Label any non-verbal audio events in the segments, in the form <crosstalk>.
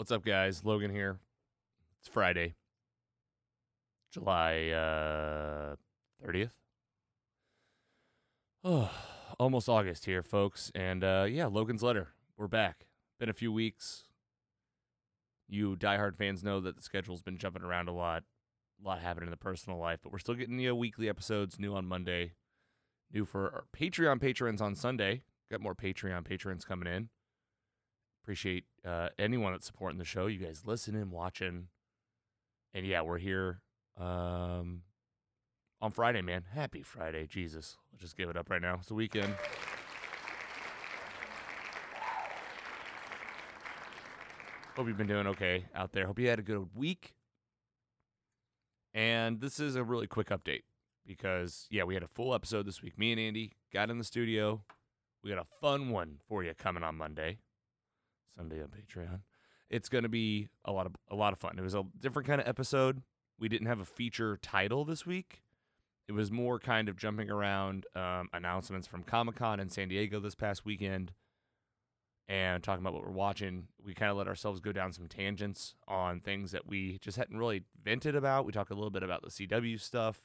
What's up, guys? Logan here. It's Friday, July uh, 30th. Oh, <sighs> almost August here, folks. And uh, yeah, Logan's Letter. We're back. Been a few weeks. You diehard fans know that the schedule's been jumping around a lot. A lot happening in the personal life, but we're still getting you weekly episodes, new on Monday, new for our Patreon patrons on Sunday. Got more Patreon patrons coming in. Appreciate uh, anyone that's supporting the show. You guys listening, watching, and yeah, we're here um, on Friday, man. Happy Friday, Jesus! Let's just give it up right now. It's the weekend. Hope you've been doing okay out there. Hope you had a good week. And this is a really quick update because, yeah, we had a full episode this week. Me and Andy got in the studio. We got a fun one for you coming on Monday, Sunday on Patreon. It's going to be a lot of a lot of fun. It was a different kind of episode. We didn't have a feature title this week. It was more kind of jumping around um, announcements from Comic Con in San Diego this past weekend and talking about what we're watching. We kind of let ourselves go down some tangents on things that we just hadn't really vented about. We talked a little bit about the CW stuff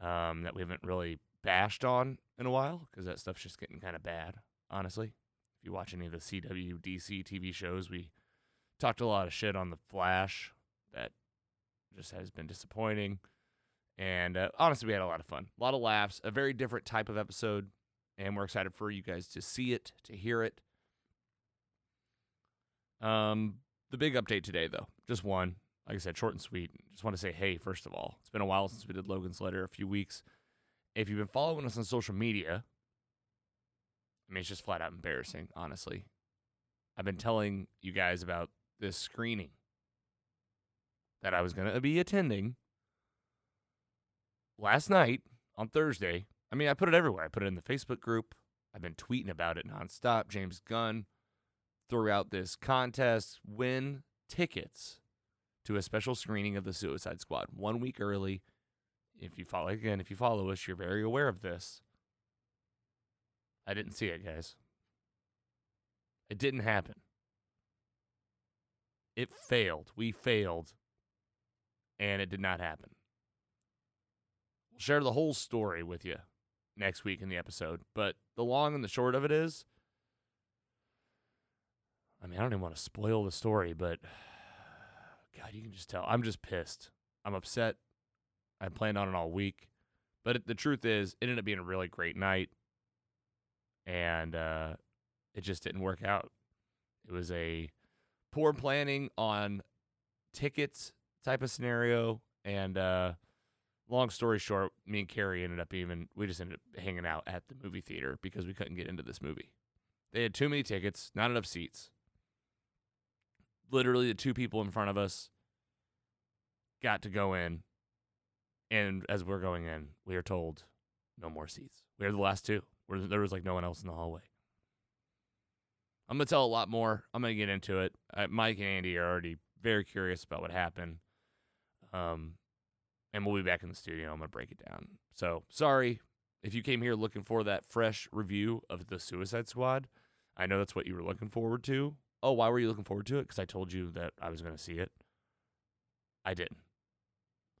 um, that we haven't really bashed on in a while because that stuff's just getting kind of bad, honestly. If you watch any of the CW, DC TV shows, we talked a lot of shit on The Flash that just has been disappointing. And uh, honestly, we had a lot of fun, a lot of laughs, a very different type of episode. And we're excited for you guys to see it, to hear it. Um, the big update today, though, just one. Like I said, short and sweet. Just want to say, hey, first of all, it's been a while since we did Logan's letter, a few weeks. If you've been following us on social media, I mean, it's just flat out embarrassing, honestly. I've been telling you guys about this screening that I was going to be attending last night on Thursday. I mean, I put it everywhere. I put it in the Facebook group. I've been tweeting about it nonstop. James Gunn threw out this contest win tickets to a special screening of the Suicide Squad one week early. If you follow again, if you follow us, you're very aware of this. I didn't see it, guys. It didn't happen. It failed. We failed. And it did not happen. We'll share the whole story with you next week in the episode. But the long and the short of it is I mean, I don't even want to spoil the story, but God, you can just tell. I'm just pissed. I'm upset. I planned on it all week. But it, the truth is, it ended up being a really great night. And uh, it just didn't work out. It was a poor planning on tickets type of scenario. And uh, long story short, me and Carrie ended up even, we just ended up hanging out at the movie theater because we couldn't get into this movie. They had too many tickets, not enough seats. Literally, the two people in front of us got to go in. And as we're going in, we are told no more seats. We are the last two. Where there was like no one else in the hallway. I'm gonna tell a lot more. I'm gonna get into it. Uh, Mike and Andy are already very curious about what happened. Um, and we'll be back in the studio. I'm gonna break it down. So sorry if you came here looking for that fresh review of the Suicide Squad. I know that's what you were looking forward to. Oh, why were you looking forward to it? Because I told you that I was gonna see it. I didn't.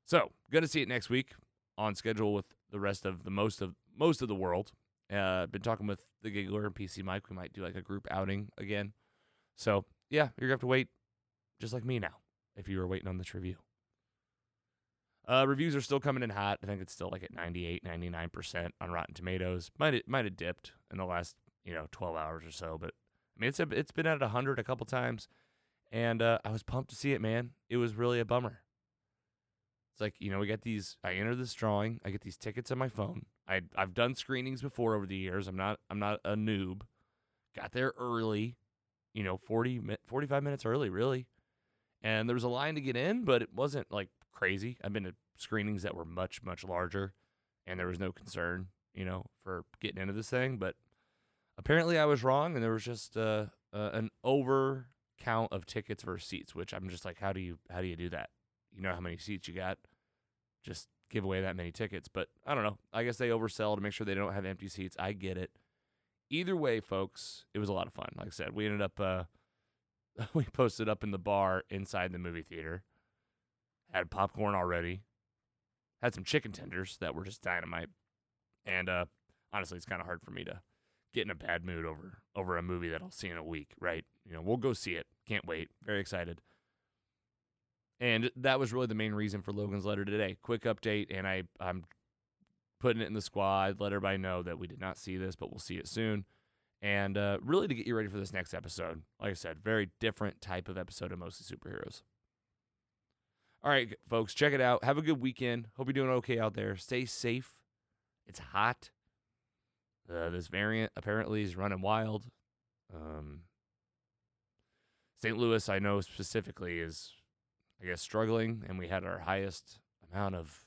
So gonna see it next week on schedule with the rest of the most of most of the world. Uh, been talking with the Giggler and PC Mike. We might do like a group outing again. So yeah, you're gonna have to wait, just like me now. If you were waiting on this review. Uh, reviews are still coming in hot. I think it's still like at 98, 99% on Rotten Tomatoes. Might it might have dipped in the last, you know, 12 hours or so, but I mean, it's a, it's been at 100 a couple times and uh, I was pumped to see it, man. It was really a bummer. It's like, you know, we got these I enter this drawing, I get these tickets on my phone. I I've done screenings before over the years. I'm not I'm not a noob. Got there early, you know, 40 45 minutes early, really. And there was a line to get in, but it wasn't like crazy. I've been to screenings that were much, much larger, and there was no concern, you know, for getting into this thing. But apparently, I was wrong, and there was just uh, uh, an over count of tickets versus seats. Which I'm just like, how do you how do you do that? You know how many seats you got? Just give away that many tickets. But I don't know. I guess they oversell to make sure they don't have empty seats. I get it. Either way, folks, it was a lot of fun. Like I said, we ended up. Uh, <laughs> we posted up in the bar inside the movie theater. Had popcorn already. Had some chicken tenders that were just dynamite. And uh, honestly, it's kind of hard for me to get in a bad mood over over a movie that I'll see in a week, right? You know, we'll go see it. Can't wait. Very excited. And that was really the main reason for Logan's letter today. Quick update, and I I'm putting it in the squad. Let everybody know that we did not see this, but we'll see it soon. And uh, really to get you ready for this next episode. Like I said, very different type of episode of mostly superheroes. All right, folks, check it out. Have a good weekend. Hope you're doing okay out there. Stay safe. It's hot. Uh, this variant apparently is running wild. Um, St. Louis, I know specifically, is I guess struggling, and we had our highest amount of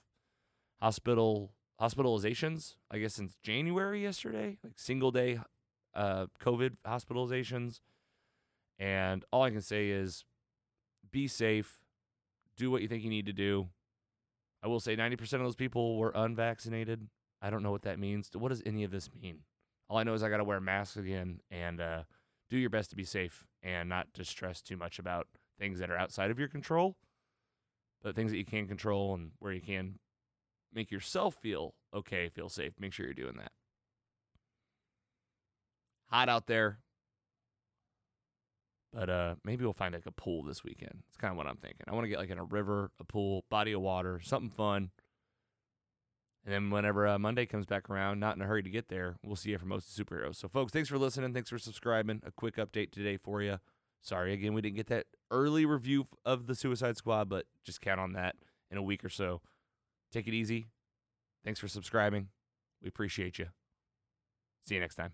hospital hospitalizations. I guess since January yesterday, like single day uh, COVID hospitalizations. And all I can say is, be safe. Do what you think you need to do. I will say 90% of those people were unvaccinated. I don't know what that means. What does any of this mean? All I know is I got to wear masks again and uh, do your best to be safe and not to stress too much about things that are outside of your control, but things that you can control and where you can make yourself feel okay, feel safe. Make sure you're doing that. Hot out there. But uh, maybe we'll find like a pool this weekend. It's kind of what I'm thinking. I want to get like in a river, a pool, body of water, something fun. And then whenever uh, Monday comes back around, not in a hurry to get there, we'll see you for most superheroes. So, folks, thanks for listening. Thanks for subscribing. A quick update today for you. Sorry again, we didn't get that early review of the Suicide Squad, but just count on that in a week or so. Take it easy. Thanks for subscribing. We appreciate you. See you next time.